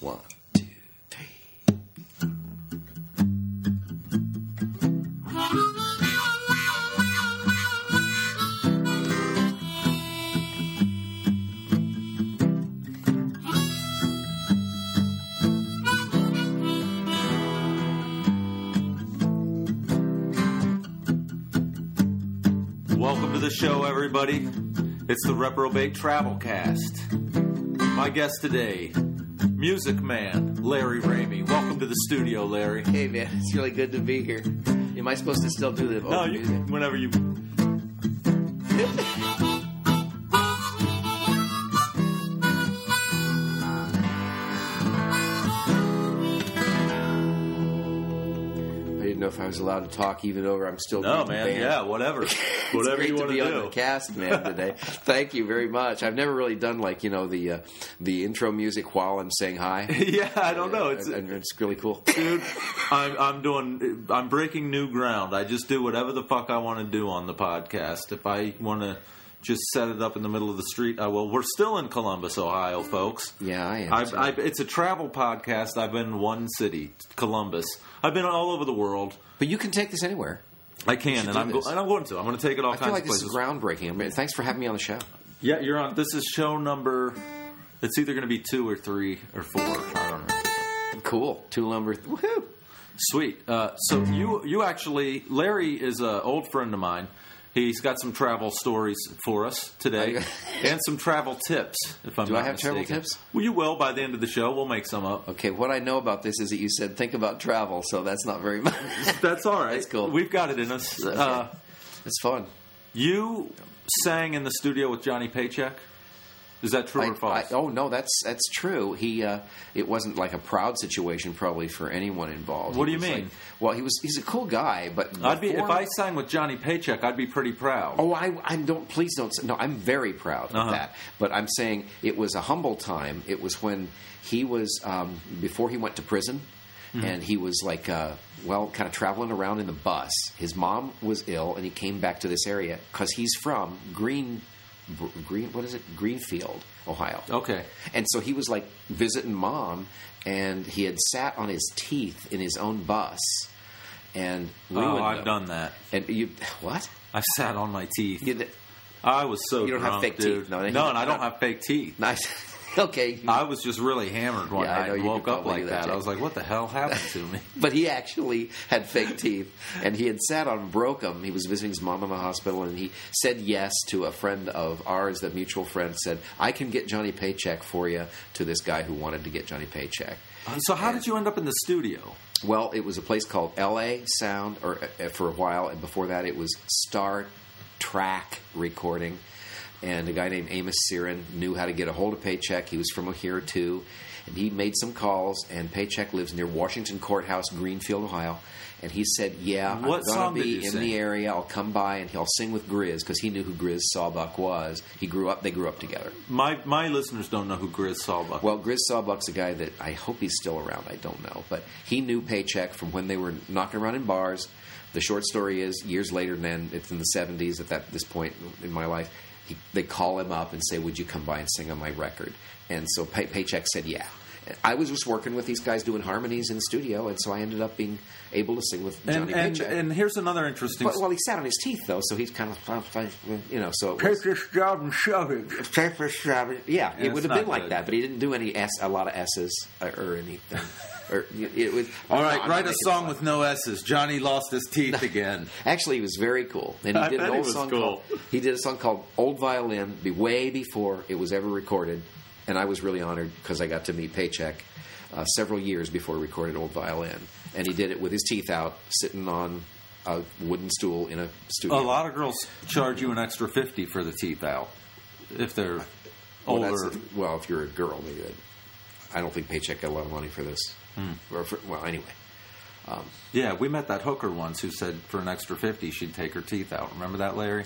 One, two, three. Welcome to the show, everybody. It's the Reprobate Travel Cast. My guest today, Music Man Larry Ramey. Welcome to the studio, Larry. Hey man, it's really good to be here. Am I supposed to still do the No, you music? whenever you. If I was allowed to talk even over. I'm still No, man. Yeah, whatever. Whatever you want to be on do. the cast, man, today. Thank you very much. I've never really done like you know the uh, the intro music while I'm saying hi. yeah, I don't know. It's and, and it's really cool. dude. I'm, I'm doing. I'm breaking new ground. I just do whatever the fuck I want to do on the podcast. If I want to just set it up in the middle of the street, I will. We're still in Columbus, Ohio, folks. Yeah, I am. I've. I've, it's a travel podcast. I've been in one city, Columbus. I've been all over the world. but you can take this anywhere. I can, and I'm, go- and I'm going to. I'm going to take it all I kinds feel like of this places. is groundbreaking. I mean, thanks for having me on the show. yeah, you're on. This is show number. It's either going to be two or three or four. I don't know. Cool. Two lumber. Woohoo! Sweet. Uh, so you you actually Larry is an old friend of mine. He's got some travel stories for us today, and some travel tips. If I'm Do not I have travel mistaken. tips? Well, you will by the end of the show. We'll make some up. Okay, what I know about this is that you said think about travel, so that's not very much. That's all right. That's cool. We've got it in us. Uh, it's fun. you sang in the studio with Johnny Paycheck. Is that true I- or false? I- oh no, that's that's true. He uh, it wasn't like a proud situation probably for anyone involved. What He do you mean? like- well, he was he's a cool guy, but I'd be if I sang with Johnny Paycheck. I'd be pretty proud. Oh, I, I don't. Please don't. No, I'm very proud of Uh-huh. that. But I'm saying it was a humble time. It was when he was um, before he went to prison, Mm-hmm. and he was like, uh, well, kind of traveling around in the bus. His mom was ill, and he came back to this area because he's from Green, Green. What is it? Greenfield, Ohio. Okay. And so he was like visiting mom, and he had sat on his teeth in his own bus, and oh, I've them. done that. And you what? I sat on my teeth. You I was so You don't have fake dude. teeth, no, no, and I don't have fake teeth. Nice. okay. I was just really hammered one Yeah, I night know, and you woke up like that, that. I was like, "What the hell happened to me?" but he actually had fake teeth, and he had sat on Brokem. He was visiting his mom in the hospital, and he said yes to a friend of ours, that mutual friend, said, "I can get Johnny Paycheck for you." To this guy who wanted to get Johnny Paycheck. so how did you end up in the studio? Well, it was a place called L.A. Sound, or uh, for a while, and before that, it was Star Track Recording. And a guy named Amos Siren knew how to get a hold of Paycheck. He was from here too, and he made some calls. And Paycheck lives near Washington Courthouse, Greenfield, Ohio. And he said, "Yeah, What I'm going to be in sing? the area. I'll come by and he'll sing with Grizz because he knew who Grizz Sawbuck was. He grew up. They grew up together. My my listeners don't know who Grizz Sawbuck. Well, Grizz Sawbuck's a guy that I hope he's still around. I don't know, but he knew Paycheck from when they were knocking around in bars. The short story is, years later, then it's in the '70s. At that this point in my life, he, they call him up and say, "Would you come by and sing on my record?" And so Pay, Paycheck said, "Yeah." I was just working with these guys doing harmonies in the studio, and so I ended up being able to sing with Johnny and and, Paycheck. and here's another interesting. well, well, he sat on his teeth though, so he's kind of, uh, uh, you know, so it was, this job and shove it. Take this yeah, Yeah, it would have been not like that, but he didn't do any s a lot of s's or, or anything. Or it was All right, no, write a song with no S's. Johnny lost his teeth again. Actually, he was very cool, and he I did bet an he old was song cool. called he did a song called "Old Violin" be way before it was ever recorded, and I was really honored because I got to meet Paycheck uh, several years before he recorded "Old Violin," and he did it with his teeth out, sitting on a wooden stool in a studio. A lot of girls charge you an extra fifty for the teeth out if they're Well, older. that's, well, if you're a girl, maybe. That, I don't think Paycheck got a lot of money for this. Hmm. Or for, well, anyway. yeah, we met that hooker once who said for an extra fifty she'd take her teeth out. Remember that, Larry?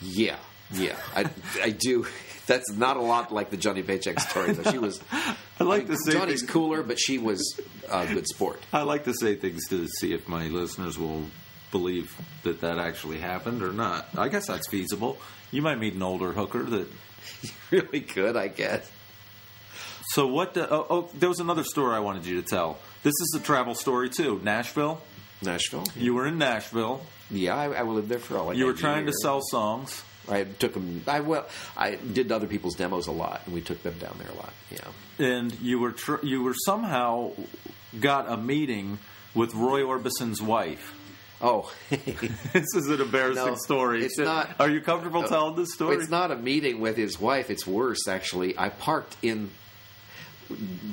Yeah, yeah, I, I do. That's not a lot like the Johnny Paycheck story, but she was. I like to say Johnny's things- cooler, but she was a good sport. I like to say things to see if my listeners will believe that that actually happened or not. I guess that's feasible. You might meet an older hooker that. You really good, I guess. So what? The, oh, oh, there was another story I wanted you to tell. This is a travel story too. Nashville. Nashville. You were in Nashville. Yeah, I, I lived there for all. Like You were trying to sell songs. I took them. I well, I did other people's demos a lot, and we took them down there a lot. Yeah. and you were tr- you were somehow got a meeting with Roy Orbison's wife. Oh, this is an embarrassing No, story. it's not- Are you comfortable telling this story? it's not a meeting with his wife. It's worse, actually. I parked in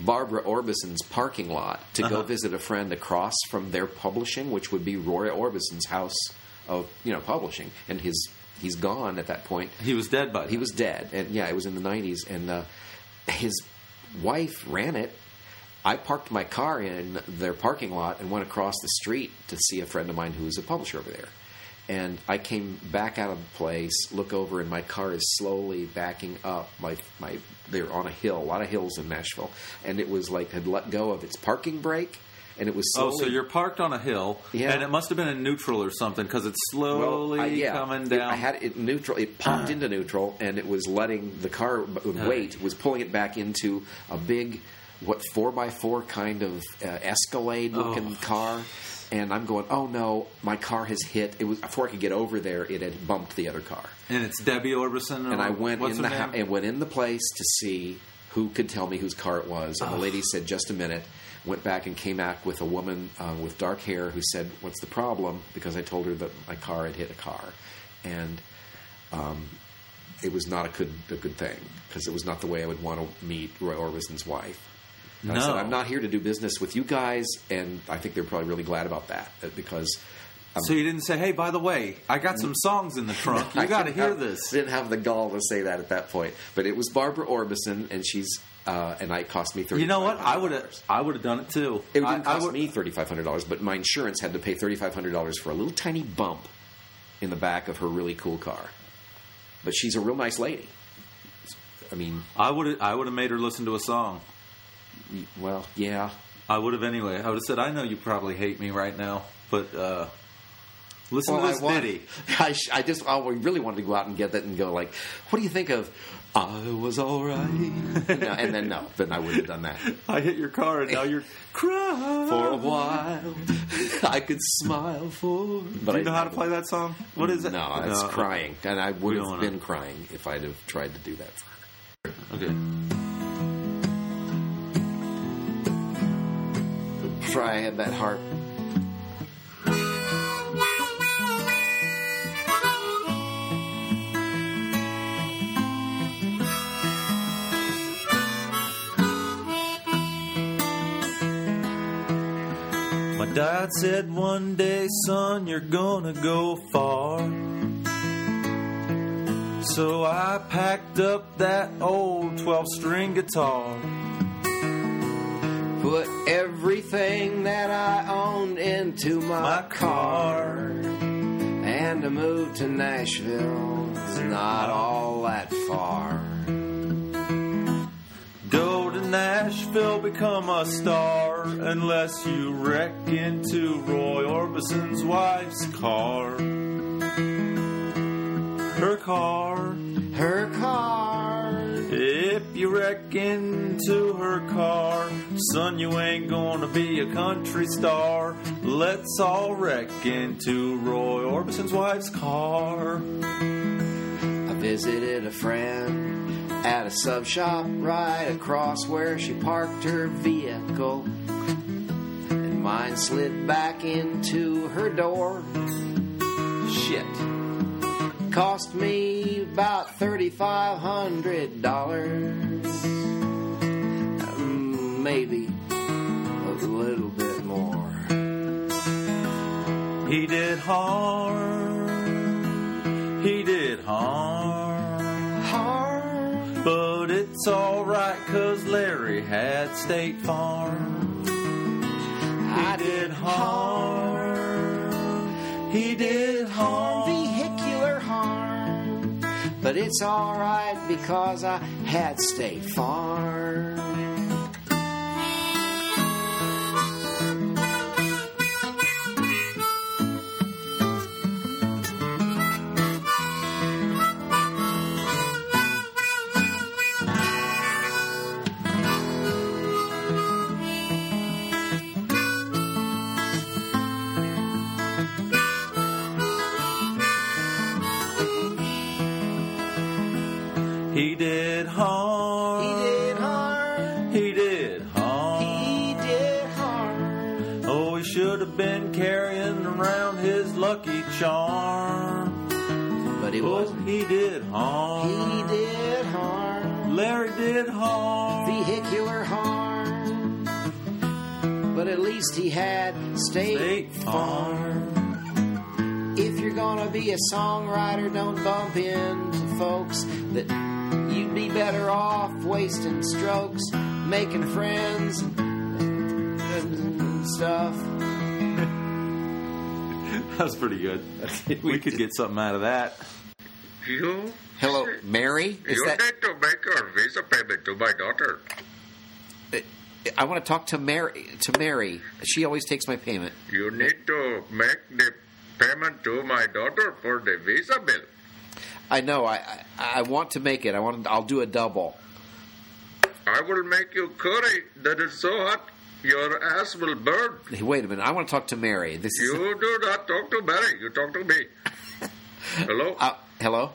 Barbara Orbison's parking lot to go Uh-huh. visit a friend across from their publishing, which would be Roy Orbison's house of you know publishing, and his he's gone at that point. He was dead but. He was dead, and yeah, it was in the '90s, and uh, his wife ran it. I parked my car in their parking lot and went across the street to see a friend of mine who was a publisher over there. And I came back out of the place, look over, and my car is slowly backing up. My my they're on a hill, a lot of hills in Nashville, and it was like had let go of its parking brake, and it was Oh, so you're parked on a hill, Yeah. and it must have been in neutral or something because it's Well, slowly I- yeah. coming It- down. I had it neutral. It popped into neutral, and it was letting the car weight was pulling it back into a big, what four by four kind of uh, Escalade looking Oh. car. And I'm going, oh no, my car has hit. It was before I could get over there. It had bumped the other car, and it's Debbie Orbison. And I went in the hou- and went in the place to see who could tell me whose car it was. And the lady said, just a minute. Went back and came back with a woman uh, with dark hair who said, "What's the problem?" Because I told her that my car had hit a car, and um, it was not a good a good thing because it was not the way I would want to meet Roy Orbison's wife. And I said, No. "I'm not here to do business with you guys," and I think they're probably really glad about that uh, because. um, so you didn't say, "Hey, by the way, I got some songs in the trunk. You got to hear have- this." Didn't have the gall to say that at that point, but it was Barbara Orbison, and she's uh, and I cost me thirty. You know what? I would have. I would have done it too. It didn't I cost would- me thirty five hundred dollars, but my insurance had to pay thirty five hundred dollars for a little tiny bump in the back of her really cool car. But she's a real nice lady. I mean, I would. I would have made her listen to a song. Y- well, yeah. I would have anyway. I would have said, "I know you probably hate me right now, but uh, listen Well, to I, this want- ditty." I, I just, I really wanted to go out and get that and go like, what do you think of? I was all right, You know, and then no, then I wouldn't have done that. I hit your car, and now you're crying For a while, I could smile for. But Do you I know how to play that song? What is it? No, it's No. crying, and I would have been crying if I'd have tried to do that for her. Okay. I had that harp. My dad said one day, son, you're gonna go far. So I packed up that old 12 string guitar. Put everything that I owned into my, My car. And to move to Nashville is not all that far. Go to Nashville, become a star, unless you wreck into Roy Orbison's wife's car. Her car. Her car. You wreck into her car, son, you ain't gonna be a country star. Let's all wreck into Roy Orbison's wife's car. I visited a friend at a sub shop right across where she parked her vehicle. And mine slid back into her door. Shit. Cost me about $3,500. Um, Maybe a little bit more. He did harm. He did harm. Harm. But it's alright, cause Larry had State Farm. I He did harm. He did harm. But it's alright because I had State Farm. Charm. But he Oh, wasn't. he did harm. He did harm. Larry did harm. Vehicular harm. But at least he had State, State Farm. Farm. If you're gonna be a songwriter, don't bump into folks that you'd be better off wasting strokes, making friends and stuff. That's pretty good. we could get something out of that. You? Hello, Mary? Is you that? need to make a visa payment to my daughter. Uh, I want to talk to Mary. To Mary, she always takes my payment. You need to make the payment to my daughter for the visa bill. I know. I I, I want to make it. I want. I'll do a double. I will make you curry that is so hot your ass will burn. Hey, wait a minute. I want to talk to Mary. This is. You do not talk to Mary. You talk to me. Hello? Uh, hello.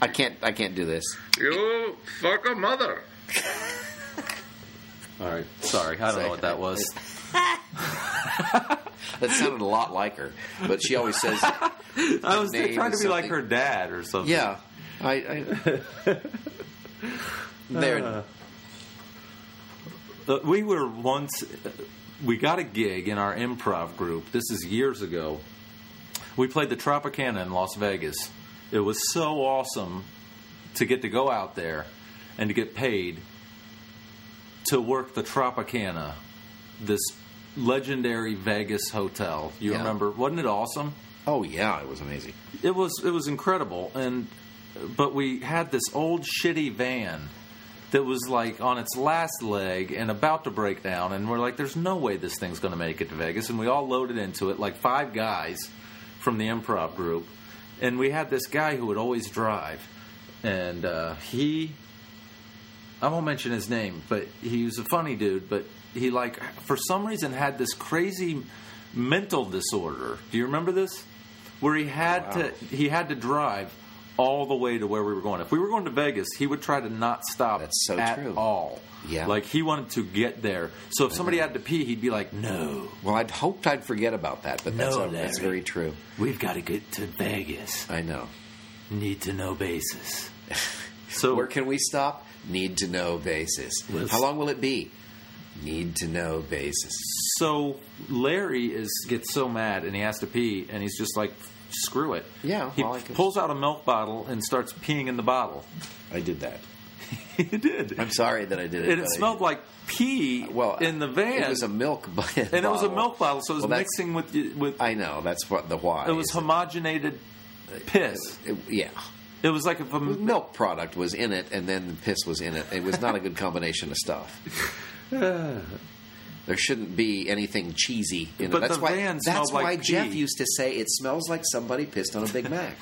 I can't. I can't do this. You fuck a mother. All right. Sorry. I don't know what that was. That sounded a lot like her, but she always says, I was trying to is be like her dad or something. "Yeah." I. I there. Uh, we were once we got a gig in our improv group. This is years ago. We played the tropicana in las vegas. It was so awesome to get to go out there and to get paid to work the tropicana this legendary vegas hotel. You Yeah. remember? Wasn't it awesome? Oh yeah, it was amazing. it was it was incredible. And but we had this old shitty van that was like on its last leg and about to break down and we're like there's no way this thing's going to make it to Vegas and we all loaded into it like five guys from the improv group and we had this guy who would always drive and uh, he I won't mention his name but he was a funny dude but he like for some reason had this crazy mental disorder. Do you remember this? Where he had to he had to drive all the way to where we were going. If we were going to Vegas, he would try to not stop That's so at true. all. Yeah. Like he wanted to get there. So if somebody had to pee, he'd be like, "No, Well, I'd hoped I'd forget about that, but that's, No, that's Larry. very true. we've got to get to Vegas. I know. Need to know basis." So Where can we stop? Need to know basis. Let's- How long will it be? Need to know basis. so Larry is gets so mad and he has to pee and he's just like, "Screw it." Yeah, He well, I can- pulls out a milk bottle and starts peeing in the bottle. I did that. he did. I'm sorry that I did it. and it but I smelled like pee well in the van. It was a milk, bu- and it was a milk bottle, so it was Well, that's- mixing with with. I know that's what the why. it was is homogenated piss. it- yeah, It was like if a milk product was in it, and then the piss was in it. It was not a good combination of stuff. There shouldn't be anything cheesy in But it. That's the why. van that's why like Jeff pee. used to say it smells like somebody pissed on a Big Mac.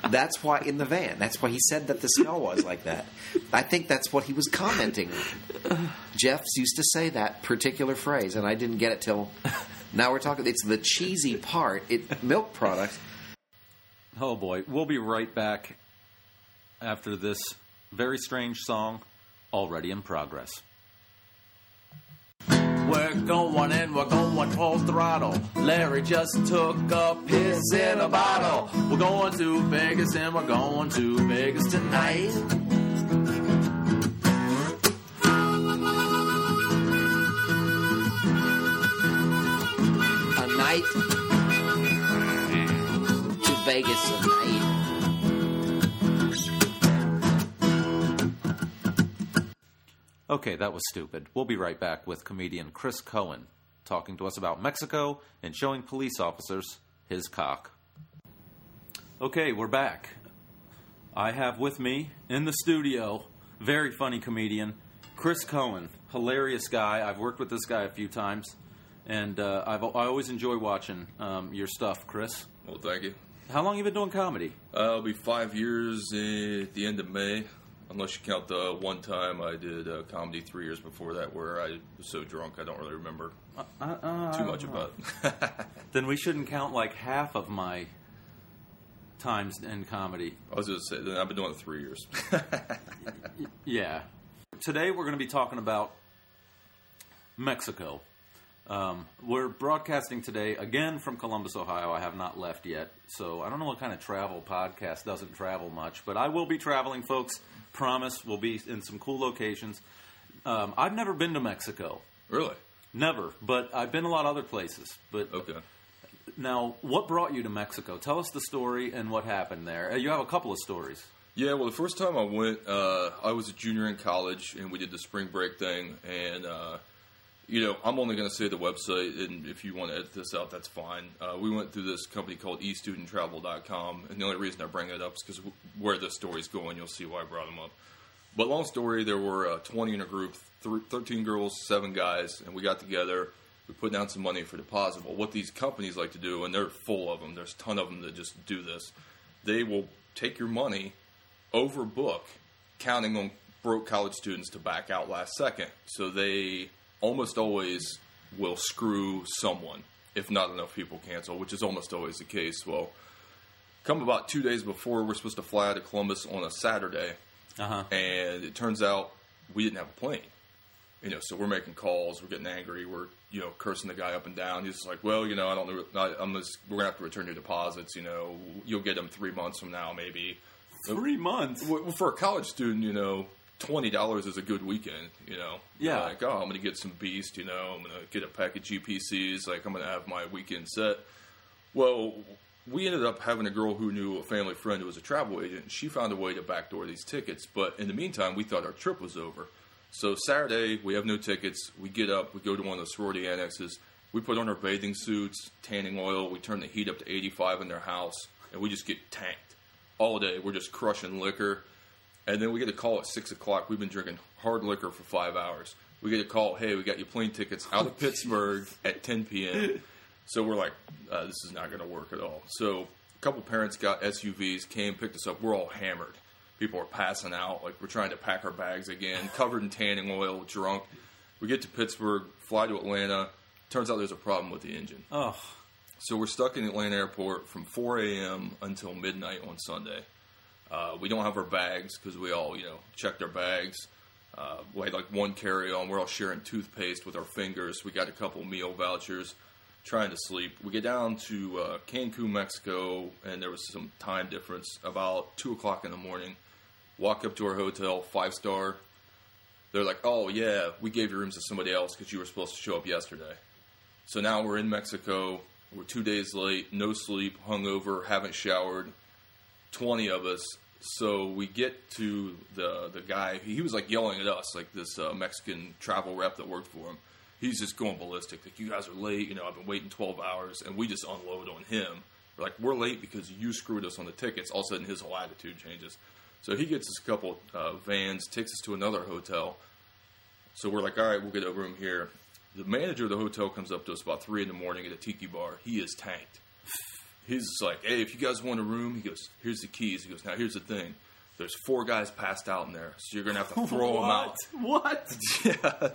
that's why in the van. That's why he said that the smell was like that. I think that's what he was commenting. Jeff used to say that particular phrase, and I didn't get it till now. We're talking. It's the cheesy part. It milk product. Oh boy, we'll be right back after this very strange song, already in progress. We're going and we're going full throttle. Larry just took a piss in a bottle. We're going to Vegas and we're going to Vegas tonight. A night to Vegas Okay, that was stupid. We'll be right back with comedian Chris Coen talking to us about Mexico and showing police officers his cock. Okay, we're back. I have with me in the studio, very funny comedian, Chris Coen. Hilarious guy. I've worked with this guy a few times, and uh, I've, I always enjoy watching um, your stuff, Chris. Well, thank you. How long have you been doing comedy? Uh, it'll be five years uh, at the end of May, unless you count the one time I did uh, comedy three years before that, where I was so drunk I don't really remember Uh, uh, too much about. it. Then we shouldn't count like half of my times in comedy. I was going to say then I've been doing it three years. Yeah. Today we're going to be talking about Mexico. Um, we're broadcasting today again from Columbus, Ohio. I have not left yet, so I don't know what kind of travel podcast doesn't travel much, but I will be traveling, folks. Promise, we'll be in some cool locations. Um, I've never been to Mexico, Really? never, but I've been a lot of other places. But Okay. now, what brought you to Mexico? Tell us the story and what happened there. Uh, You have a couple of stories. Yeah, well, the first time I went, uh, I was a junior in college, and we did the spring break thing. And uh, you know, I'm only going to say the website, and if you want to edit this out, that's fine. Uh, we went through this company called eStudentTravel.com, and the only reason I bring it up is because where the story's going, you'll see why I brought them up. But long story, there were uh, 20 in a group, th- 13 girls, seven guys, and we got together. We put down some money for deposit. Well, what these companies like to do, and they're full of them. There's a ton of them that just do this. They will take your money, overbook, counting on broke college students to back out last second. So they almost always will screw someone if not enough people cancel, which is almost always the case. Well, come about two days before we're supposed to fly out of Columbus on a Saturday, Uh huh. and it turns out we didn't have a plane. You know, so we're making calls, we're getting angry, we're you know cursing the guy up and down. He's like, "Well, you know, I don't know, I, I'm just, we're gonna have to return your deposits. You know, you'll get them three months from now, maybe." Three months. Well, for a college student, you know, twenty dollars is a good weekend. You know, Yeah. Like, oh, I'm going to get some beast. You know, I'm going to get a pack of GPCs. Like, I'm going to have my weekend set. Well, we ended up having a girl who knew a family friend who was a travel agent. and She found a way to backdoor these tickets, but in the meantime, we thought our trip was over. So Saturday, we have no tickets. We get up, we go to one of the sorority annexes. We put on our bathing suits, tanning oil. We turn the heat up to 85 in their house, and we just get tanked all day. We're just crushing liquor. And then we get a call at 6 o'clock. We've been drinking hard liquor for five hours. We get a call, hey, we got your plane tickets out of Pittsburgh at 10 p.m. So we're like, uh, this is not going to work at all. So a couple parents got SUVs, came, picked us up. We're all hammered. People are passing out. Like we're trying to pack our bags again, covered in tanning oil, drunk. We get to Pittsburgh, fly to Atlanta. Turns out there's a problem with the engine. Oh, So we're stuck in Atlanta airport from 4 a.m. until midnight on Sunday. Uh, we don't have our bags because we all, you know, checked our bags. Uh, we had like one carry on. We're all sharing toothpaste with our fingers. We got a couple meal vouchers. Trying to sleep. We get down to uh, Cancun, Mexico, and there was some time difference. About two o'clock in the morning. Walk up to our hotel, five star. They're like, "Oh yeah, we gave your rooms to somebody else because you were supposed to show up yesterday." So now we're in Mexico. We're two days late, no sleep, hungover, haven't showered. Twenty of us. So we get to the the guy. He was like yelling at us, like this uh, Mexican travel rep that worked for him. He's just going ballistic. Like you guys are late. You know, I've been waiting twelve hours, and we just unload on him. We're like, we're late because you screwed us on the tickets. All of a sudden, his whole attitude changes. So he gets us a couple uh, vans, takes us to another hotel. So we're like, all right, we'll get a room here. The manager of the hotel comes up to us about three in the morning at a tiki bar. He is tanked. He's like, hey, if you guys want a room, he goes, here's the keys. He goes, now here's the thing. There's four guys passed out in there, so you're gonna have to throw them out. What? yeah.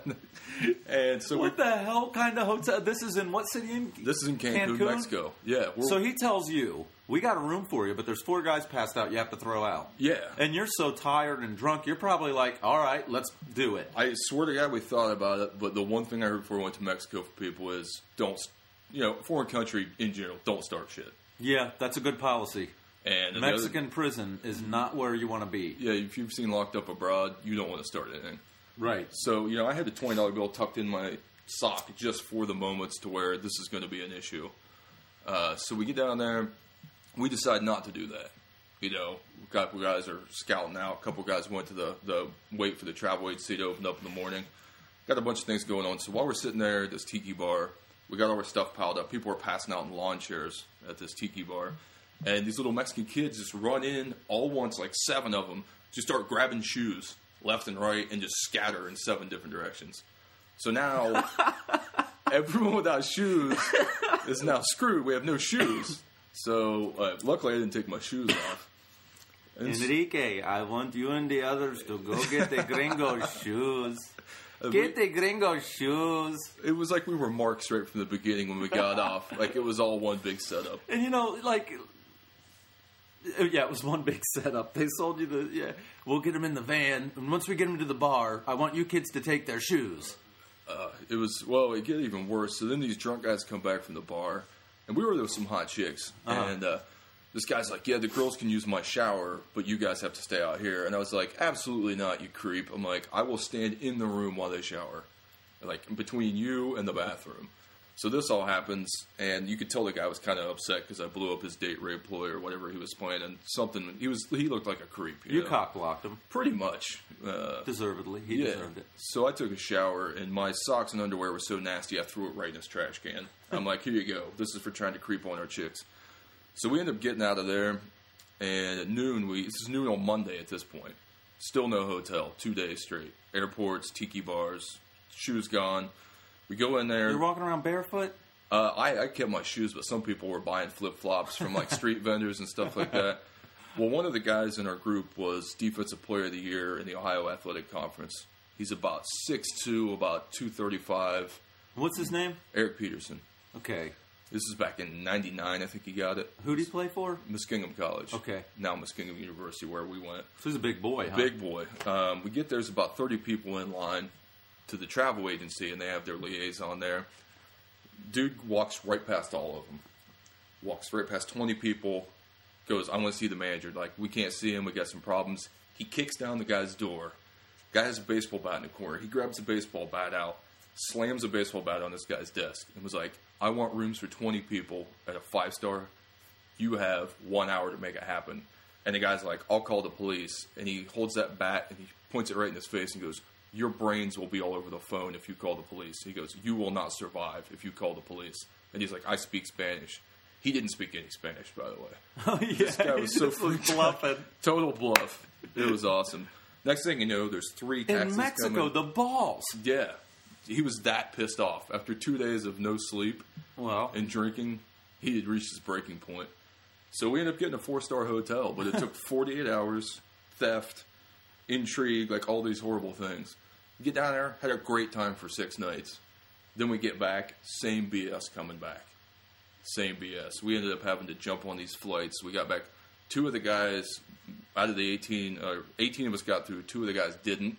and so What the hell kind of hotel? This is in what city? In this is in Cancun, Cancun? Mexico. Yeah. So he tells you, we got a room for you, but there's four guys passed out you have to throw out. yeah. And you're so tired and drunk, you're probably like, all right, let's do it. I swear to God, we thought about it, but the one thing I heard before we went to Mexico for people is don't, you know, foreign country in general, don't start shit. Yeah, that's a good policy. And the other- Mexican prison is not where you want to be. yeah, if you've seen Locked Up Abroad, you don't want to start anything. Right. So, you know, I had the twenty dollar bill tucked in my sock just for the moments to where this is going to be an issue. Uh, so we get down there, we decide not to do that. You know, a couple guys are scouting out. A couple guys went to the the wait for the travel agency to open up in the morning. Got a bunch of things going on. So while we're sitting there at this tiki bar, we got all our stuff piled up. People were passing out in lawn chairs at this tiki bar. And these little Mexican kids just run in all once, like seven of them, just start grabbing shoes left and right and just scatter in seven different directions. So now everyone without shoes is now screwed. We have no shoes. So uh, luckily I didn't take my shoes off. And Enrique, I want you and the others to go get the gringo shoes. We- Get the gringo shoes. it was like we were marked right from the beginning when we got off. Like it was all one big setup. And you know, like, uh, yeah, it was one big setup. They sold you the, yeah, we'll get them in the van. And once we get them to the bar, I want you kids to take their shoes. Uh, it was well, it get even worse. So then these drunk guys come back from the bar, and we were there with some hot chicks, Uh-huh. and uh, this guy's like, "Yeah, the girls can use my shower, but you guys have to stay out here." And I was like, "Absolutely not, you creep!" I'm like, "I will stand in the room while they shower, like between you and the bathroom." So this all happens, and you could tell the guy was kind of upset because I blew up his date rape ploy or whatever he was playing planning. Something he was he looked like a creep. You, You know? cock blocked him pretty much. Uh, deservedly. He yeah. deserved it. So I took a shower, and my socks and underwear were so nasty, I threw it right in his trash can. I'm like, here you go. This is for trying to creep on our chicks. So we end up getting out of there, and at noon, we this is noon on Monday at this point. Still no hotel, two days straight. Airports, tiki bars, shoes gone. We go in there. You're walking around barefoot. Uh, I, I kept my shoes, but some people were buying flip flops from like street vendors and stuff like that. Well, one of the guys in our group was Defensive Player of the Year in the Ohio Athletic Conference. He's about 6'2", about 235. What's his name? Eric Peterson. Okay. This is back in 99, I think he got it. Who did he play for? Muskingum College. Okay. Now Muskingum University, where we went. So he's a big boy, huh? Big boy. Um, we get there's about 30 people in line to the travel agency, and they have their liaison there. Dude walks right past all of them. Walks right past 20 people. Goes, I want to see the manager. Like, we can't see him. We got some problems. He kicks down the guy's door. Guy has a baseball bat in the corner. He grabs the baseball bat out, slams a baseball bat on this guy's desk, and was like, I want rooms for 20 people at a five star you have one hour to make it happen. And the guy's like, I'll call the police. And he holds that bat and he points it right in his face and goes, Your brains will be all over the phone if you call the police. He goes, You will not survive if you call the police. And he's like, I speak Spanish. He didn't speak any Spanish, by the way. Oh yeah, guy was so freaked bluffing. Total bluff. It was awesome. Next thing you know, there's three taxis In Mexico, coming. the balls. yeah. He was that pissed off. After two days of no sleep, Well, and drinking, he had reached his breaking point. So we ended up getting a four star hotel, but it took 48 hours, theft, intrigue, like all these horrible things. We get down there, had a great time for six nights. Then we get back, same BS coming back. Same BS. We ended up having to jump on these flights. We got back. Two of the guys out of the 18, uh, 18 of us got through. Two of the guys didn't.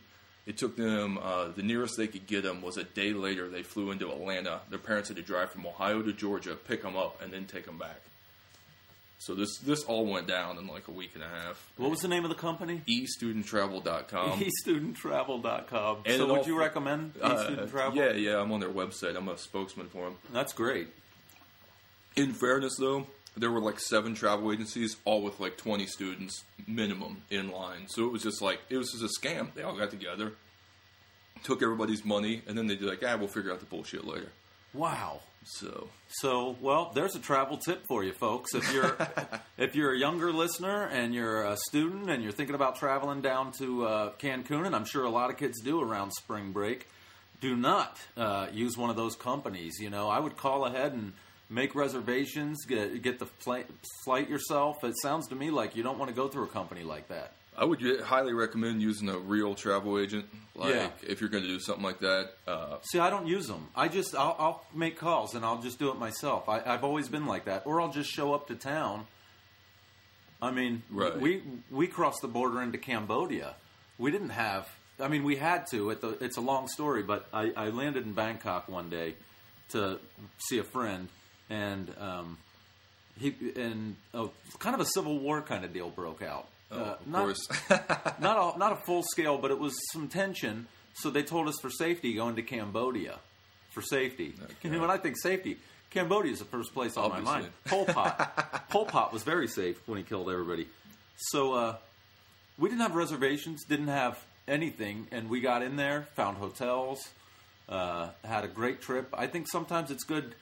It took them, uh, the nearest they could get them was a day later. They flew into Atlanta. Their parents had to drive from Ohio to Georgia, pick them up, and then take them back. So this this all went down in like a week and a half. what was the name of the company? eStudentTravel.com. eStudentTravel.com. And so would all- you recommend Uh, Travel? Yeah, yeah, I'm on their website. I'm a spokesman for them. That's great. In fairness, though, there were like seven travel agencies, all with like 20 students minimum in line. So it was just like it was just a scam. They all got together, took everybody's money, and then they'd be like, "Ah, we'll figure out the bullshit later." Wow. So So, well, there's a travel tip for you, folks. If you're if you're a younger listener and you're a student and you're thinking about traveling down to uh, Cancun, and I'm sure a lot of kids do around spring break, do not uh, use one of those companies. You know, I would call ahead and make reservations, get get the flight, flight yourself. It sounds to me like you don't want to go through a company like that. I would highly recommend using a real travel agent. Like Yeah. if you're going to do something like that. Uh, See, I don't use them. I just I'll, I'll make calls and I'll just do it myself. I, I've always been like that, or I'll just show up to town. I mean, Right. we we crossed the border into Cambodia. We didn't have. I mean, we had to. At the, it's a long story, but I, I landed in Bangkok one day to see a friend, and um, he and uh, kind of a civil war kind of deal broke out. oh, Uh, of not- course. not a not a full scale, but it was some tension. So they told us for safety going to Cambodia for safety. Okay. And when I think safety, Cambodia is the first place on Obviously. my mind. Pol Pot, Pol Pot was very safe when he killed everybody. So uh, we didn't have reservations, didn't have anything, and we got in there, found hotels, uh, had a great trip. I think sometimes it's good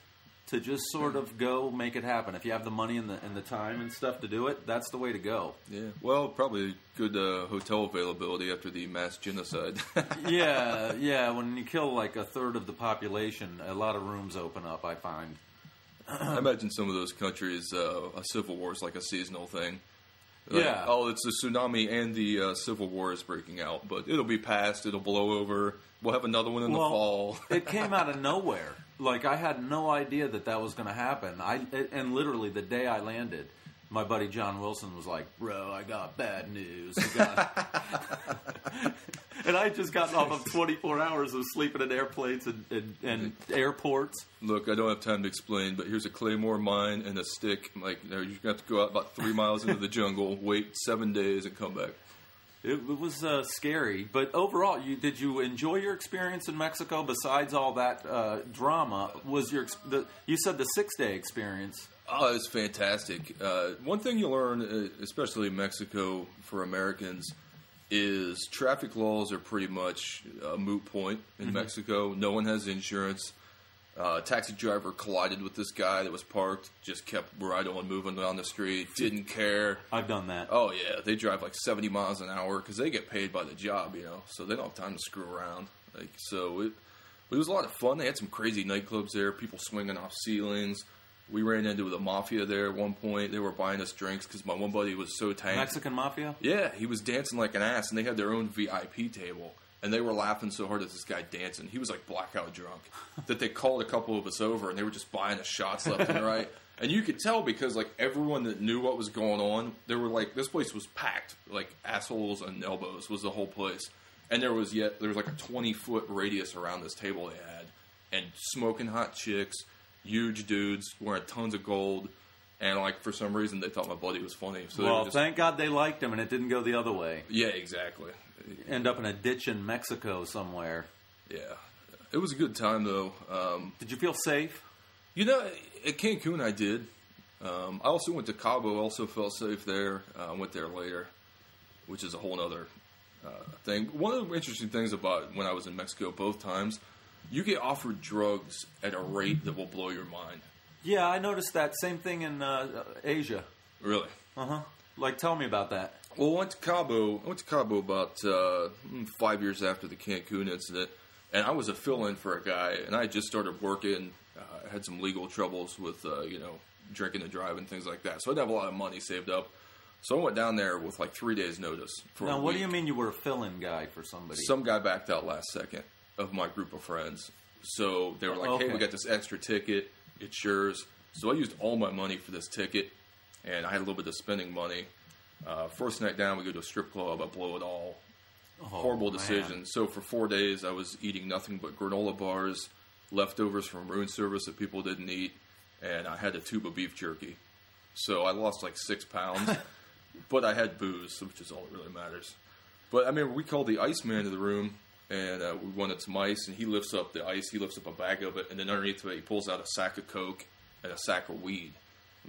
to just sort of go make it happen. If you have the money and the and the time and stuff to do it, that's the way to go. yeah. Well, probably good uh, hotel availability after the mass genocide. yeah, yeah. When you kill like a third of the population, a lot of rooms open up. I find. I imagine some of those countries, uh, a civil war is like a seasonal thing. Like, Yeah. Oh, it's the tsunami and the uh, civil war is breaking out, but it'll be past. It'll blow over. We'll have another one in the fall. it came out of nowhere. Like I had no idea that that was going to happen. I and literally the day I landed, my buddy John Wilson was like, "Bro, I got bad news." Got-" and I just gotten off of 24 hours of sleeping in airplanes and, and, and airports. Look, I don't have time to explain, but here's a claymore mine and a stick. Like, you know, gonna have to go out about three miles into the jungle, wait seven days, and come back. It, it was uh, scary, but overall, you did you enjoy your experience in Mexico? Besides all that uh, drama, was your the, you said the six day experience? Oh, it was fantastic. Uh, one thing you learn, uh, especially in Mexico for Americans, is traffic laws are pretty much a moot point in Mexico. No one has insurance. Uh, taxi driver collided with this guy that was parked, just kept right on moving down the street, didn't care. I've done that. Oh yeah, they drive like seventy miles an hour because they get paid by the job, you know, so they don't have time to screw around. Like so, it it was a lot of fun. They had some crazy nightclubs there, people swinging off ceilings. We ran into the mafia there at one point. They were buying us drinks because my one buddy was so tanked. Mexican mafia. Yeah, he was dancing like an ass, and they had their own VIP table. And they were laughing so hard at this guy dancing. He was like blackout drunk that they called a couple of us over, and they were just buying us shots left and right. And you could tell because like everyone that knew what was going on, they were like this place was packed, like assholes and elbows was the whole place. And there was yet there was like a twenty foot radius around this table they had, and smoking hot chicks, huge dudes wearing tons of gold, and like for some reason they thought my buddy was funny. So Well, just, thank God they liked him, and it didn't go the other way. yeah, exactly. End up in a ditch in Mexico somewhere. Yeah, it was a good time though. Um, Did you feel safe? you know, at Cancun I did. Um, I also went to Cabo. Also felt safe there. Uh, I went there later, which is a whole other uh, thing. One of the interesting things about when I was in Mexico both times, you get offered drugs at a rate that will blow your mind. Yeah, I noticed that same thing in uh, Asia. Really. Uh huh. Like, tell me about that. Well, I went to Cabo. I went to Cabo about uh, five years after the Cancun incident, and I was a fill-in for a guy, and I had just started working. Uh, I had some legal troubles with, uh, you know, drinking and driving, things like that. So I didn't have a lot of money saved up. So I went down there with like three days' notice. For Now, what do you mean you were a fill-in guy for somebody? Some guy backed out last second of my group of friends. So they were like, Okay. hey, we got this extra ticket. It's yours. So I used all my money for this ticket, and I had a little bit of spending money. Uh, first night down, we go to a strip club. I blow it all. Oh, Horrible man. decision. So for four days, I was eating nothing but granola bars, leftovers from room service that people didn't eat, and I had a tube of beef jerky. So I lost like six pounds, but I had booze, which is all that really matters. But I mean, we called the iceman to the room, and uh, we wanted some ice, and he lifts up the ice. He lifts up a bag of it, and then underneath it, he pulls out a sack of coke and a sack of weed.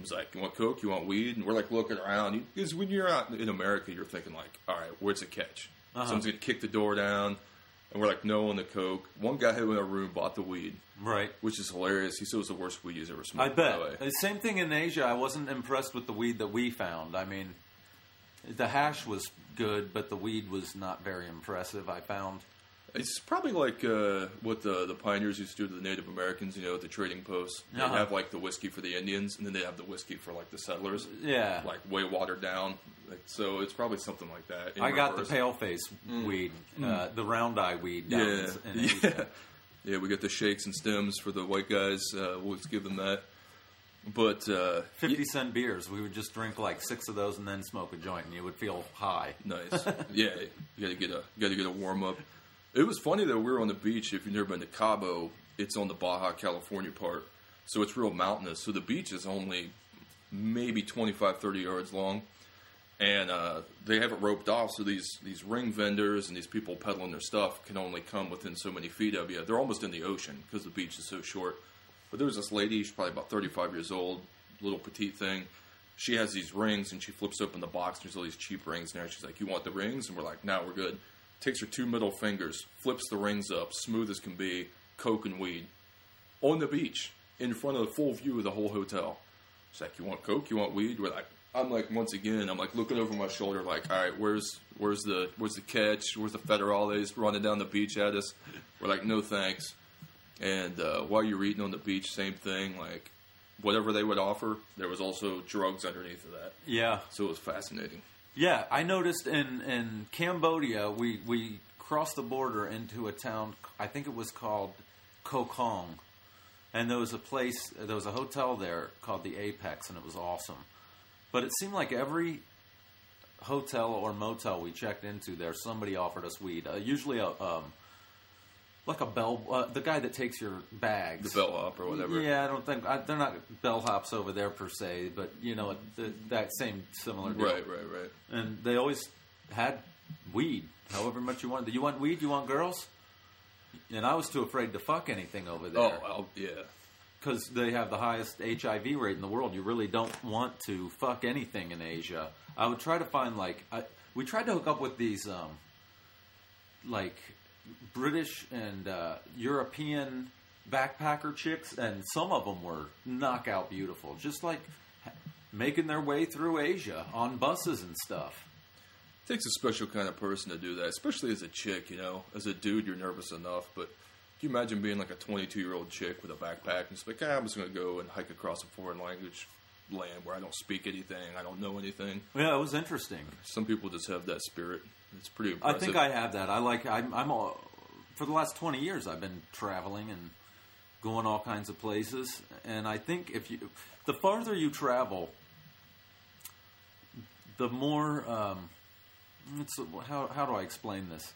He was like, "You want coke? You want weed?" And we're like looking around because when you're out in America, you're thinking like, "All right, where's the catch? Uh-huh. Someone's gonna kick the door down." And we're like, "No on the coke." One guy who in our room bought the weed, Right. which is hilarious. He said it was the worst weed he's ever I smoked. by the bet. way. The same thing in Asia. I wasn't impressed with the weed that we found. I mean, the hash was good, but the weed was not very impressive. I found. It's probably like uh, what the the pioneers used to do to the Native Americans, you know, at the trading posts. They Uh-huh. have like the whiskey for the Indians, and then they have the whiskey for like the settlers. Yeah. like way watered down. Like, so it's probably something like that. in I got the reverse. pale face weed, uh, the round eye weed. Down Yeah, in yeah, yeah. We got the shakes and stems for the white guys. Uh, we'll just give them that. But uh, Fifty cent beers. We would just drink like six of those and then smoke a joint, and you would feel high. Nice. yeah, you got to get a you got to get a warm up. It was funny though. We were on the beach. If you've never been to Cabo, it's on the Baja California part, so it's real mountainous. So the beach is only maybe 25, 30 yards long, and uh, they have it roped off. So these these ring vendors and these people peddling their stuff can only come within so many feet of you. They're almost in the ocean because the beach is so short. But there was this lady, she's probably about 35 years old, little petite thing. She has these rings and she flips open the box. and There's all these cheap rings in there. She's like, You want the rings? And we're like, No, we're good. Takes her two middle fingers, flips the rings up, smooth as can be, coke and weed, on the beach, in front of the full view of the whole hotel. She's like, You want coke? You want weed? We're like, I'm like, once again, I'm like looking over my shoulder, like, all right, where's where's the where's the catch? Where's the federales running down the beach at us? We're like, no thanks. And uh, while you're eating on the beach, same thing. Like whatever they would offer, there was also drugs underneath of that. Yeah, So it was fascinating. Yeah. I noticed in in Cambodia, we we crossed the border into a town. I think it was called Koh Kong, and there was a place. There was a hotel there called the Apex, and it was awesome. But it seemed like every hotel or motel we checked into there, somebody offered us weed. Uh, usually a um, like a bell, uh, the guy that takes your bags, The bellhop or whatever. Yeah, I don't think I, they're not bellhops over there per se, but you know the, that same similar deal. Right, right, right. And they always had weed, however much you wanted. Do you want weed? You want girls? And I was too afraid to fuck anything over there Oh, I'll, yeah. because they have the highest HIV rate in the world. You really don't want to fuck anything in Asia. I would try to find like I, we tried to hook up with these um, like British and uh, European backpacker chicks, and some of them were knockout beautiful, just like making their way through Asia on buses and stuff. It takes a special kind of person to do that, especially as a chick, you know. As a dude, you're nervous enough, but can you imagine being like a 22 year old chick with a backpack and just like, ah, I'm just going to go and hike across a foreign language land where I don't speak anything, I don't know anything. Yeah, it was interesting. Some people just have that spirit. It's pretty I think I have that. I like. I'm. I'm all, for the last twenty years. I've been traveling and going all kinds of places. And I think if you, the farther you travel, the more. Um, it's, how how do I explain this?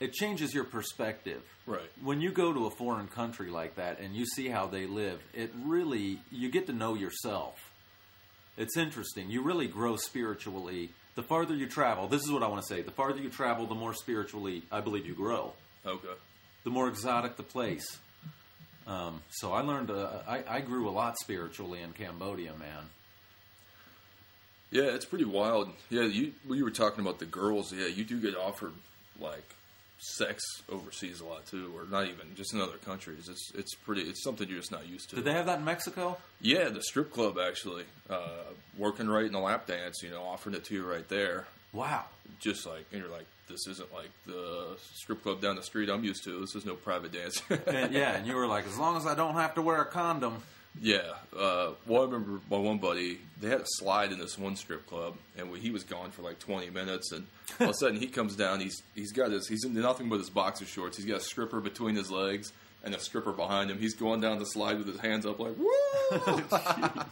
It changes your perspective. Right. When you go to a foreign country like that and you see how they live, it really you get to know yourself. It's interesting. You really grow spiritually. The farther you travel, this is what I want to say. The farther you travel, the more spiritually I believe you grow. Okay. The more exotic the place. Um, so I learned. Uh, I, I grew a lot spiritually in Cambodia, man. Yeah, it's pretty wild. Yeah, you you were talking about the girls, yeah, you do get offered like sex overseas a lot too, or not even just in other countries. It's it's pretty. It's something you're just not used to. Did they have that in Mexico? Yeah, the strip club actually uh, working right in the lap dance. You know, offering it to you right there. Wow. Just like and you're like, this isn't like the strip club down the street I'm used to. This is no private dance. And, yeah, and you were like, as long as I don't have to wear a condom. Yeah. Uh, well, I remember my one buddy, they had a slide in this one strip club, and he was gone for like 20 minutes, and all of a sudden he comes down. He's he's got his he's in nothing but his boxer shorts. He's got a stripper between his legs and a stripper behind him. He's going down the slide with his hands up like woo.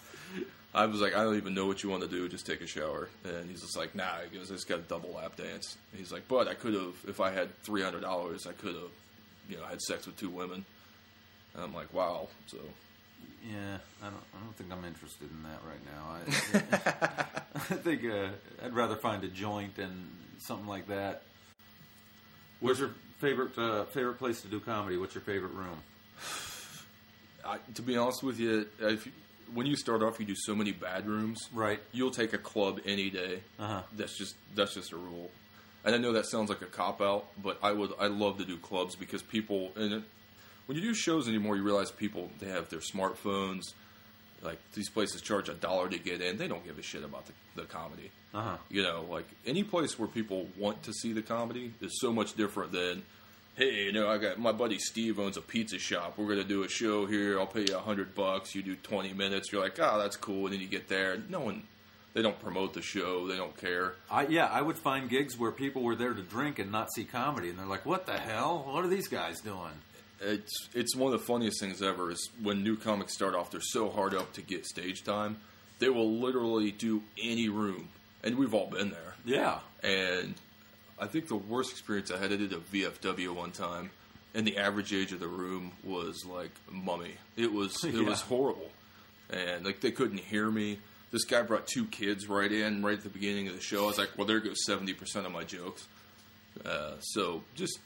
I was like, I don't even know what you want to do. Just take a shower. And he's just like, Nah. He goes, I just got a double lap dance. And he's like, But I could have, if I had three hundred dollars, I could have, you know, had sex with two women. And I'm like, Wow. So Yeah, I don't. I don't think I'm interested in that right now. I, I think uh, I'd rather find a joint and something like that. What's your favorite uh, favorite place to do comedy? What's your favorite room? I, to be honest with you, if you, when you start off, you do so many bad rooms. Right. You'll take a club any day. Uh-huh. That's just that's just a rule. And I know that sounds like a cop out, but I would I love to do clubs because people and it, when you do shows anymore, you realize people they have their smartphones. Like these places charge a dollar to get in. They don't give a shit about the, the comedy. Uh huh. You know, like any place where people want to see the comedy is so much different than, hey, you know, I got my buddy Steve owns a pizza shop. We're gonna do a show here. I'll pay you a hundred bucks. You do twenty minutes. You're like, oh, that's cool. And then you get there. No one, they don't promote the show. They don't care. I, yeah, I would find gigs where people were there to drink and not see comedy, and they're like, "What the hell? What are these guys doing?" It's it's one of the funniest things ever. Is when new comics start off, they're so hard up to get stage time. They will literally do any room, and we've all been there. Yeah. And I think the worst experience I had, I did a VFW one time, and the average age of the room was like mummy. It was it Yeah. was horrible, and like they couldn't hear me. This guy brought two kids right in right at the beginning of the show. I was like, well, there goes seventy percent of my jokes. Uh, so just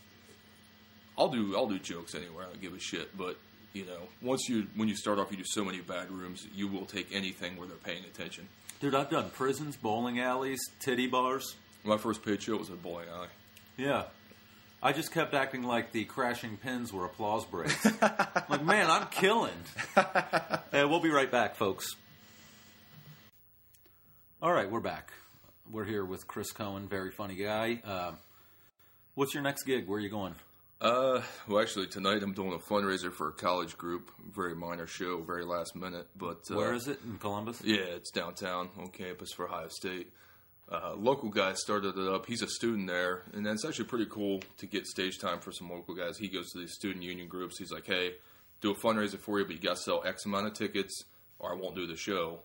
I'll do I'll do jokes anywhere. I don't give a shit. But you know, once you when you start off, you do so many bad rooms, you will take anything where they're paying attention. Dude, I've done prisons, bowling alleys, titty bars. My first paid show was at Bowling Alley. Yeah. I just kept acting like the crashing pins were applause breaks. like, man, I'm killing. hey, we'll be right back, folks. All right, we're back. We're here with Chris Coen, very funny guy. Uh, what's your next gig? Where are you going? Uh, well, actually, tonight I'm doing a fundraiser for a college group. Very minor show, very last minute. But uh, Where is it? In Columbus? Yeah, it's downtown on campus for Ohio State. Uh, local guy started it up. He's a student there, and it's actually pretty cool to get stage time for some local guys. He goes to these student union groups. He's like, "Hey, do a fundraiser for you, but you got to sell X amount of tickets, or I won't do the show."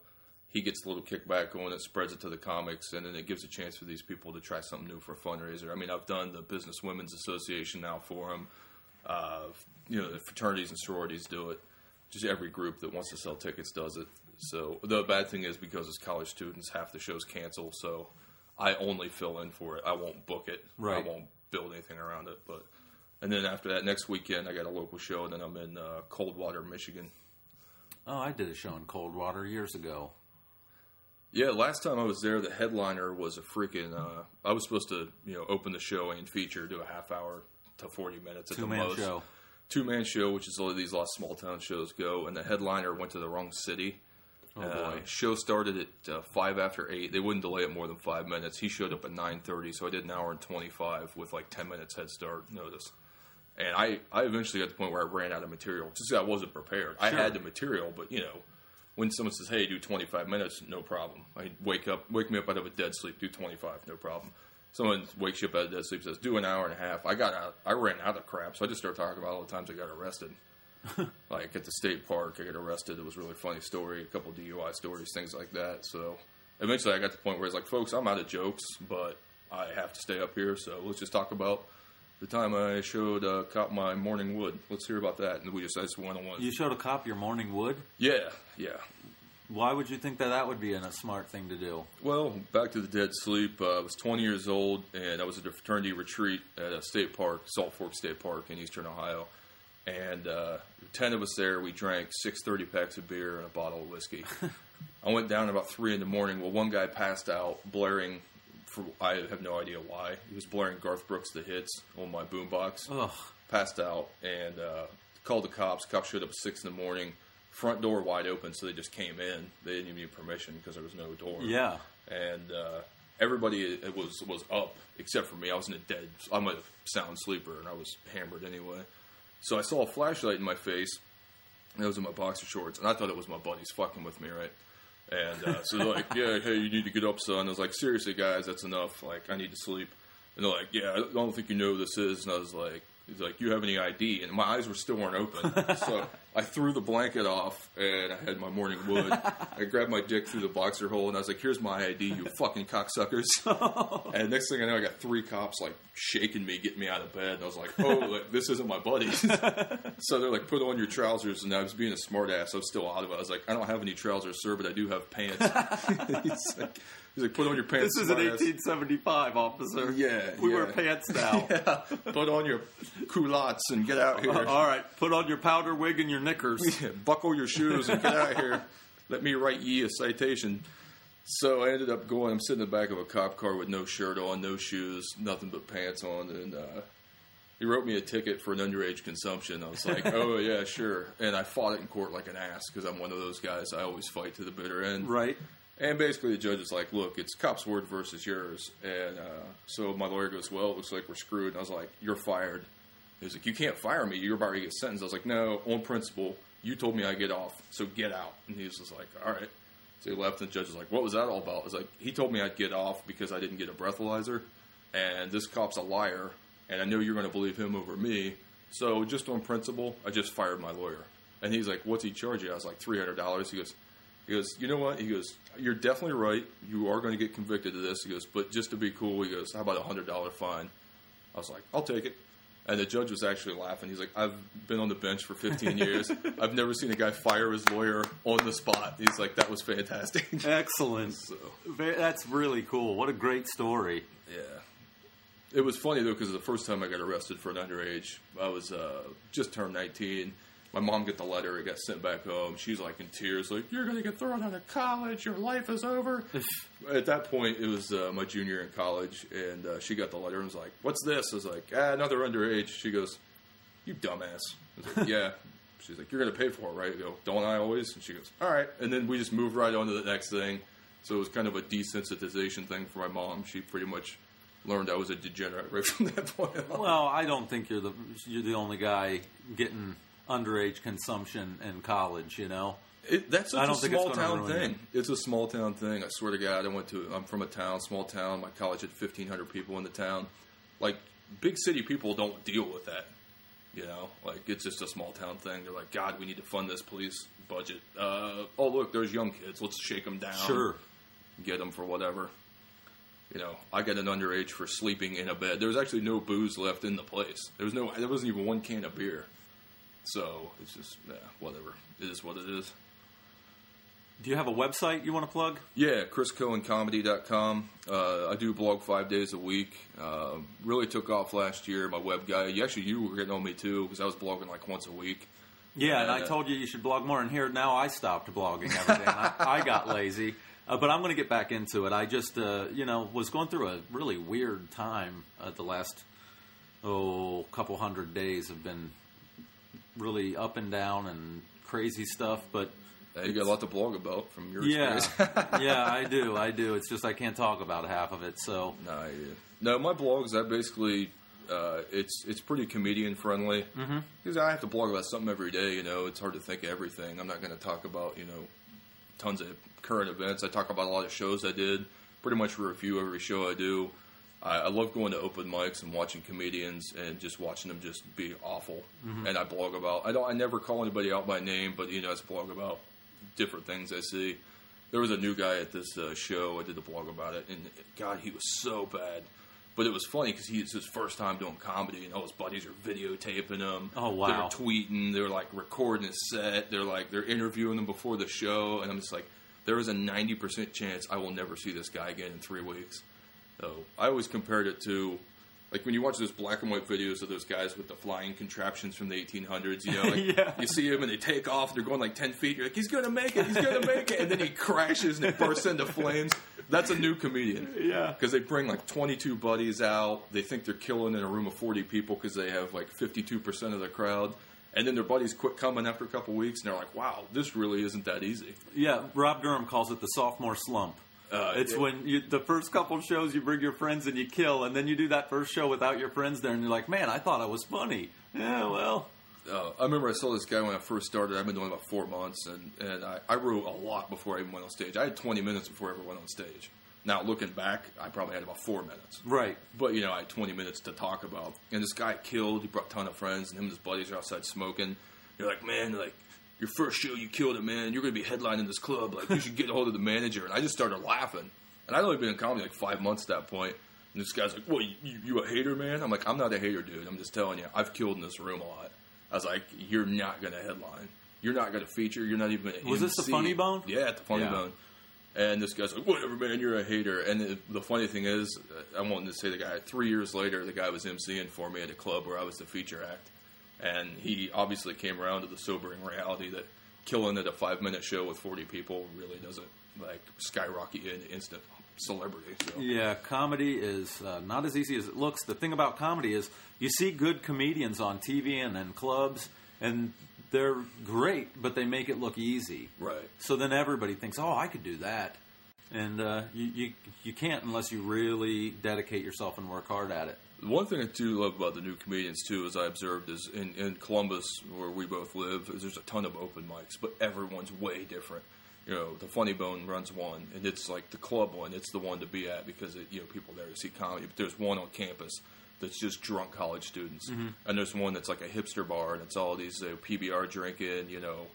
He gets a little kickback going, it spreads it to the comics, and then it gives a chance for these people to try something new for a fundraiser. I mean, I've done the Business Women's Association now for them. Uh, you know, the fraternities and sororities do it. Just every group that wants to sell tickets does it. So the bad thing is because it's college students, half the shows cancel. So I only fill in for it. I won't book it. Right. I won't build anything around it. But and then after that, next weekend I got a local show, and then I'm in uh, Coldwater, Michigan. Oh, I did a show in Coldwater years ago. Yeah, last time I was there, the headliner was a freaking. Uh, I was supposed to, you know, open the show and feature, do a half hour to forty minutes at Two the man most. show. Two man show, which is the way these of small town shows go, and the headliner went to the wrong city. Oh Uh, boy. show started at uh, five after eight. They wouldn't delay it more than five minutes. He showed up at nine thirty, so I did an hour and twenty five with like ten minutes head start notice. And I, I eventually got to the point where I ran out of material. Just I wasn't prepared. I Sure. had the material, but you know, when someone says, "Hey, do twenty five minutes," no problem. I wake up, wake me up out of a dead sleep, do twenty five, no problem. Someone wakes you up out of dead sleep, says, "Do an hour and a half." I got out. I ran out of crap, so I just started talking about all the times I got arrested like at the state park, I got arrested. It was a really funny story, a couple DUI stories, things like that. So eventually, I got to the point where it's like, folks, I'm out of jokes, but I have to stay up here. So let's just talk about the time I showed uh, cop my morning wood. Let's hear about that. And we just I just went on one. You showed a cop your morning wood. Yeah, yeah. Why would you think that that would be a smart thing to do? Well, back to the dead sleep. Uh, I was 20 years old, and I was at a fraternity retreat at a state park, Salt Fork State Park in eastern Ohio. And uh, 10 of us there, we drank six 30 packs of beer and a bottle of whiskey. I went down about 3 in the morning. Well, one guy passed out, blaring, for I have no idea why. He was blaring Garth Brooks' The Hits on my boombox Ugh. passed out and uh, called the cops. Cops showed up at six in the morning. Front door wide open, so they just came in. They didn't even need permission because there was no door. Yeah. and uh, everybody was was up except for me. I was in a dead. I'm a sound sleeper, and I was hammered anyway. So I saw a flashlight in my face. And I was in my boxer shorts, and I thought it was my buddies fucking with me, right? And uh, so they're like, "Yeah, hey, you need to get up, son." I was like, "Seriously, guys, that's enough. Like, I need to sleep." And they're like, "Yeah, I don't think you know who this is." And I was like, "He's like, you have any ID?" And my eyes were still weren't open, so I threw the blanket off, and I had my morning wood. I grabbed my dick through the boxer hole, and I was like, "Here's my ID, you fucking cocksuckers!" Oh. and next thing I know, I got three cops like shaking me, getting me out of bed. And I was like, "Oh, like, this isn't my buddies." so they're like, "Put on your trousers," and I was being a smartass. I was still out of it. I was like, "I don't have any trousers, sir, but I do have pants." he's, like, he's like, "Put on your pants." This is an 1875, officer. Yeah, We yeah. wear pants now. yeah. Put on your culottes and get out here. Uh, all right, put on your powder wig and your knickers. Buckle your shoes and get out of here. Let me write ye a citation. So I ended up going. I'm sitting in the back of a cop car with no shirt on, no shoes, nothing but pants on, and uh, he wrote me a ticket for an underage consumption. I was like, "Oh yeah, sure." And I fought it in court like an ass because I'm one of those guys. I always fight to the bitter end. Right. And basically, the judge is like, "Look, it's cop's word versus yours." And uh, so my lawyer goes, "Well, it looks like we're screwed." And I was like, "You're fired." He was like, "You can't fire me. You're about to get sentenced." I was like, "No, on principle, you told me I get off, so get out." And he was just like, "All right." So he left, and the judge was like, "What was that all about?" I was like, "He told me I'd get off because I didn't get a breathalyzer, and this cop's a liar, and I know you're going to believe him over me. So just on principle, I just fired my lawyer." And he's like, "What's he charge you?" I was like, three hundred dollars." He goes, "He goes, you know what?" He goes, "You're definitely right. You are going to get convicted of this." He goes, "But just to be cool," he goes, "How about a hundred dollar fine?" I was like, "I'll take it." And the judge was actually laughing. He's like, I've been on the bench for 15 years. I've never seen a guy fire his lawyer on the spot. He's like, that was fantastic. Excellent. so, That's really cool. What a great story. yeah. It was funny, though, because the first time I got arrested for an underage, I was uh, just turned 19. My mom got the letter. It got sent back home. She's like in tears, like, you're going to get thrown out of college. Your life is over. At that point, it was uh, my junior in college, and uh, she got the letter and was like, what's this? I was like, ah, another underage. She goes, you dumbass. I was like, yeah. She's like, you're going to pay for it, right? I go, don't I always? And she goes, all right. And then we just moved right on to the next thing. So it was kind of a desensitization thing for my mom. She pretty much learned I was a degenerate right from that point on. Well, I don't think you're the you're the only guy getting underage consumption in college. You know. It, that's such I don't a small town thing. It's a small town thing. I swear to God, I went to. I'm from a town, small town. My college had 1,500 people in the town. Like big city people don't deal with that. You know, like it's just a small town thing. They're like, God, we need to fund this police budget. Uh, oh, look, there's young kids. Let's shake them down. Sure. Get them for whatever. You know, I got an underage for sleeping in a bed. There was actually no booze left in the place. There was no. There wasn't even one can of beer. So it's just, yeah, whatever. It is what it is. Do you have a website you want to plug? Yeah, ChrisCoenComedy.com. Uh, I do blog five days a week. Uh, really took off last year. My web guy. Actually you were getting on me too because I was blogging like once a week. Yeah, and I Uh, told you you should blog more, and here now I stopped blogging everything. I, I got lazy, uh, but I'm going to get back into it. I just, uh, you know, was going through a really weird time. Uh, the last oh couple hundred days have been really up and down and crazy stuff, but. You got a lot to blog about from your Yeah, experience. yeah, I do, I do. It's just I can't talk about half of it. So No, no, my blogs. I basically uh, it's it's pretty comedian friendly because I have to blog about something every day. You know, it's hard to think of everything. I'm not going to talk about you know tons of current events. I talk about a lot of shows I did. Pretty much review every show I do. I, I love going to open mics and watching comedians and just watching them just be awful. And I blog about. I don't. I never call anybody out by name, but you know, I just blog about different things I see. There was a new guy at this uh, show. I did the blog about it, and God, he was so bad. But it was funny because he it's his first time doing comedy, and all his buddies are videotaping him. Oh, wow. They're tweeting. They're like recording his set. They're like they're interviewing him before the show, and I'm just like, there is a ninety percent chance I will never see this guy again in three weeks. So I always compared it to. Like when you watch those black and white videos of those guys with the flying contraptions from the 1800s, you know, like Yeah. you see him and they take off, they're going like 10 feet. You're like, he's gonna make it, he's gonna make it, and then he crashes and it bursts into flames. That's a new comedian. Yeah. because they bring like 22 buddies out. They think they're killing in a room of 40 people because they have like 52 percent of the crowd, and then their buddies quit coming after a couple weeks, and they're like, "Wow, this really isn't that easy." yeah, Rob Durham calls it the sophomore slump. Uh, It's it- when you the first couple shows you bring your friends and you kill, and then you do that first show without your friends there, and you're like, man, I thought I was funny. Yeah, well, uh, I remember I saw this guy when I first started. I've been doing about four months, and, and I, I wrote a lot before I even went on stage. I had 20 minutes before I ever went on stage. Now, looking back, I probably had about four minutes. right. But, you know, I had 20 minutes to talk about. And this guy killed. He brought a ton of friends, and him and his buddies are outside smoking. You're like, man, like, your first show, you killed it, man. You're going to be headlining this club. Like, you should get a hold of the manager. And I just started laughing. And I'd only been in comedy like five months at that point. And this guy's like, "What? You, you a hater, man?" I'm like, "I'm not a hater, dude. I'm just telling you, I've killed in this room a lot." I was like, "You're not gonna headline. You're not gonna feature. You're not even gonna." Was this the Funny Bone? Yeah, at the Funny Yeah. Bone. And this guy's like, "Whatever, man. You're a hater." And the, the funny thing is, uh, I wanted to say the guy. Three years later, the guy was emceeing for me at a club where I was the feature act, and he obviously came around to the sobering reality that killing at a five minute show with 40 people really doesn't like skyrocket you into instant celebrity. So. Yeah, comedy is uh, not as easy as it looks. The thing about comedy is you see good comedians on TV and in clubs, and they're great, but they make it look easy. Right. So then everybody thinks, "Oh, I could do that," and uh, you, you you can't unless you really dedicate yourself and work hard at it. One thing I do love about the new comedians too, as I observed, is in, in Columbus, where we both live, is there's a ton of open mics, but everyone's way different. You know, the Funny Bone runs one, and it's like the club one. It's the one to be at because it, you know people there to see comedy. But there's one on campus that's just drunk college students, and there's one that's like a hipster bar, and it's all these uh, PBR drinking, you know,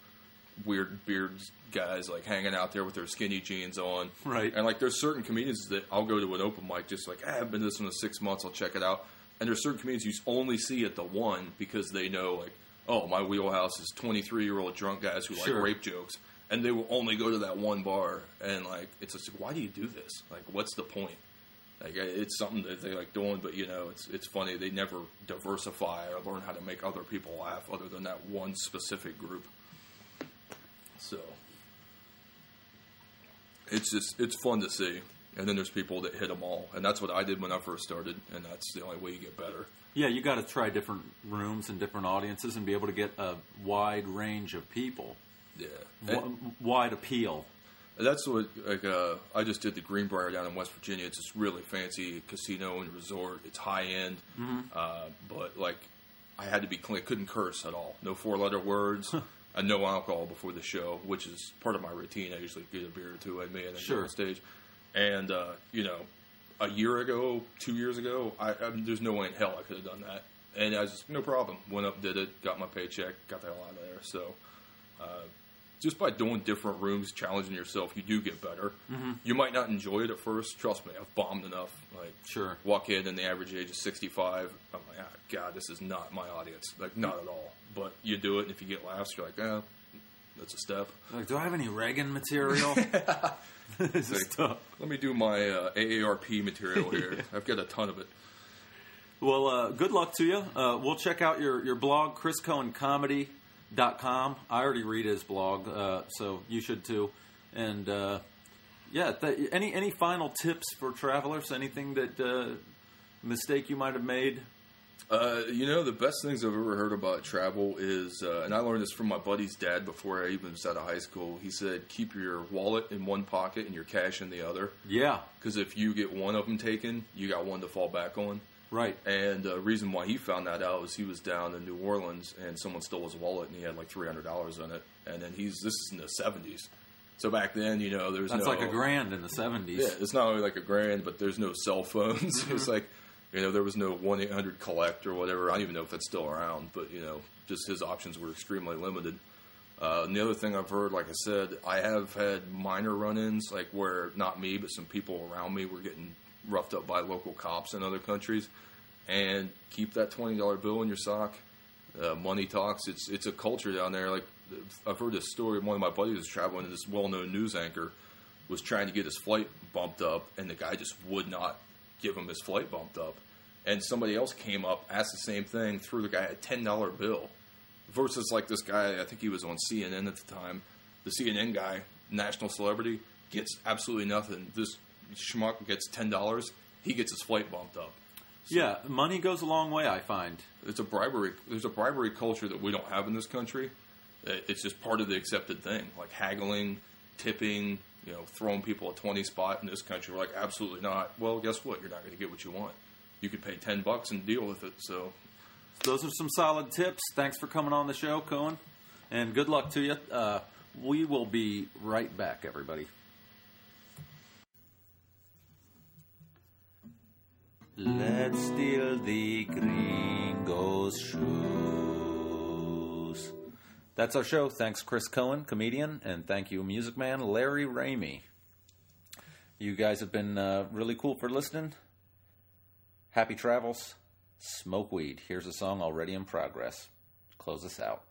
weird beard guys like hanging out there with their skinny jeans on. Right. And like there's certain comedians that I'll go to an open mic just like "Ah, I've been to this one in six months, I'll check it out. And there's certain comedians you only see at the one because they know like, oh, my wheelhouse is 23 year old drunk guys who Sure. like rape jokes, and they will only go to that one bar. And like it's just why do you do this? Like what's the point? Like it's something that they like doing, but you know it's it's funny they never diversify or learn how to make other people laugh other than that one specific group. So it's just it's fun to see. And then there's people that hit them all, and that's what I did when I first started, and that's the only way you get better. Yeah, you got to try different rooms and different audiences and be able to get a wide range of people, Yeah, w- wide appeal. That's what like uh, I just did the Greenbrier down in West Virginia. It's this really fancy casino and resort. It's high end, uh, but like I had to be clean. I couldn't curse at all. No four letter words. And no alcohol before the show, which is part of my routine. I usually get a beer or two at me and then Sure. go on stage. And uh, you know, a year ago, two years ago, I, I there's no way in hell I could have done that. And I just no problem. Went up, did it, got my paycheck, got the hell out of there. So. Uh, just by doing different rooms, challenging yourself, you do get better. Mm-hmm. You might not enjoy it at first. Trust me, I've bombed enough. Like, Sure. walk in and the average age is 65. I'm like, ah, God, this is not my audience. Like, not at all. But you do it, and if you get laughs, you're like, eh, that's a step. Like, do I have any Reagan material? this is tough. Let me do my uh, AARP material here. I've got a ton of it. Well, uh, good luck to you. Uh, we'll check out your, your blog, chriscoencomedy.com. I already read his blog, uh, so you should too. And uh, yeah, th- any any final tips for travelers? Anything that uh, mistake you might have made? Uh, you know, the best things I've ever heard about travel is, uh, and I learned this from my buddy's dad before I even was out of high school. He said, keep your wallet in one pocket and your cash in the other. Yeah, Because if you get one of them taken, you got one to fall back on. Right. And the reason why he found that out was he was down in New Orleans and someone stole his wallet and he had like three hundred dollars in it. And then he's this is in the seventies, so back then you know there's That's no like a grand in the seventies. yeah, it's not only like a grand, but there's no cell phones. it's like, you know, there was no one eight hundred collect or whatever. I don't even know if that's still around, but you know, just his options were extremely limited. Uh, and the other thing I've heard, like I said, I have had minor run-ins, like where not me, but some people around me were getting roughed up by local cops in other countries. And keep that twenty dollar bill in your sock. Uh, money talks. It's it's a culture down there. Like I've heard this story. Of one of my buddies was traveling, and this well-known news anchor was trying to get his flight bumped up, and the guy just would not give him his flight bumped up. And somebody else came up, asked the same thing, threw the guy a ten dollar bill. Versus like this guy, I think he was on CNN at the time. The CNN guy, national celebrity, gets absolutely nothing. This schmuck gets ten dollars. He gets his flight bumped up. Yeah, money goes a long way. I find. It's a bribery. There's a bribery culture that we don't have in this country. It's just part of the accepted thing, like haggling, tipping, you know, throwing people a twenty spot in this country. We're like, absolutely not. Well, guess what? You're not going to get what you want. You could pay ten bucks and deal with it. So, Those are some solid tips. Thanks for coming on the show, Coen, and good luck to you. Uh, we will be right back, everybody. Let's steal the gringo's shoes. That's our show. Thanks, Chris Coen, comedian, and thank you, music man Larry Ramey. You guys have been uh, really cool for listening. Happy travels. Smoke weed. Here's a song already in progress. Close us out.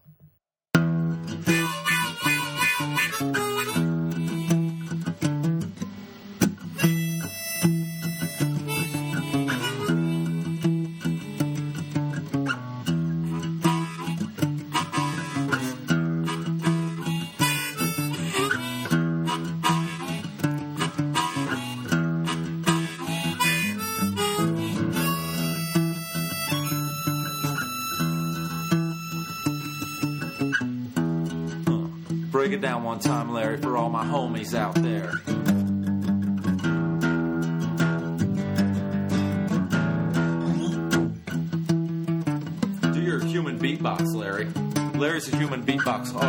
It down one time, Larry, for all my homies out there. Do your human beatbox, Larry. Larry's a human beatbox artist.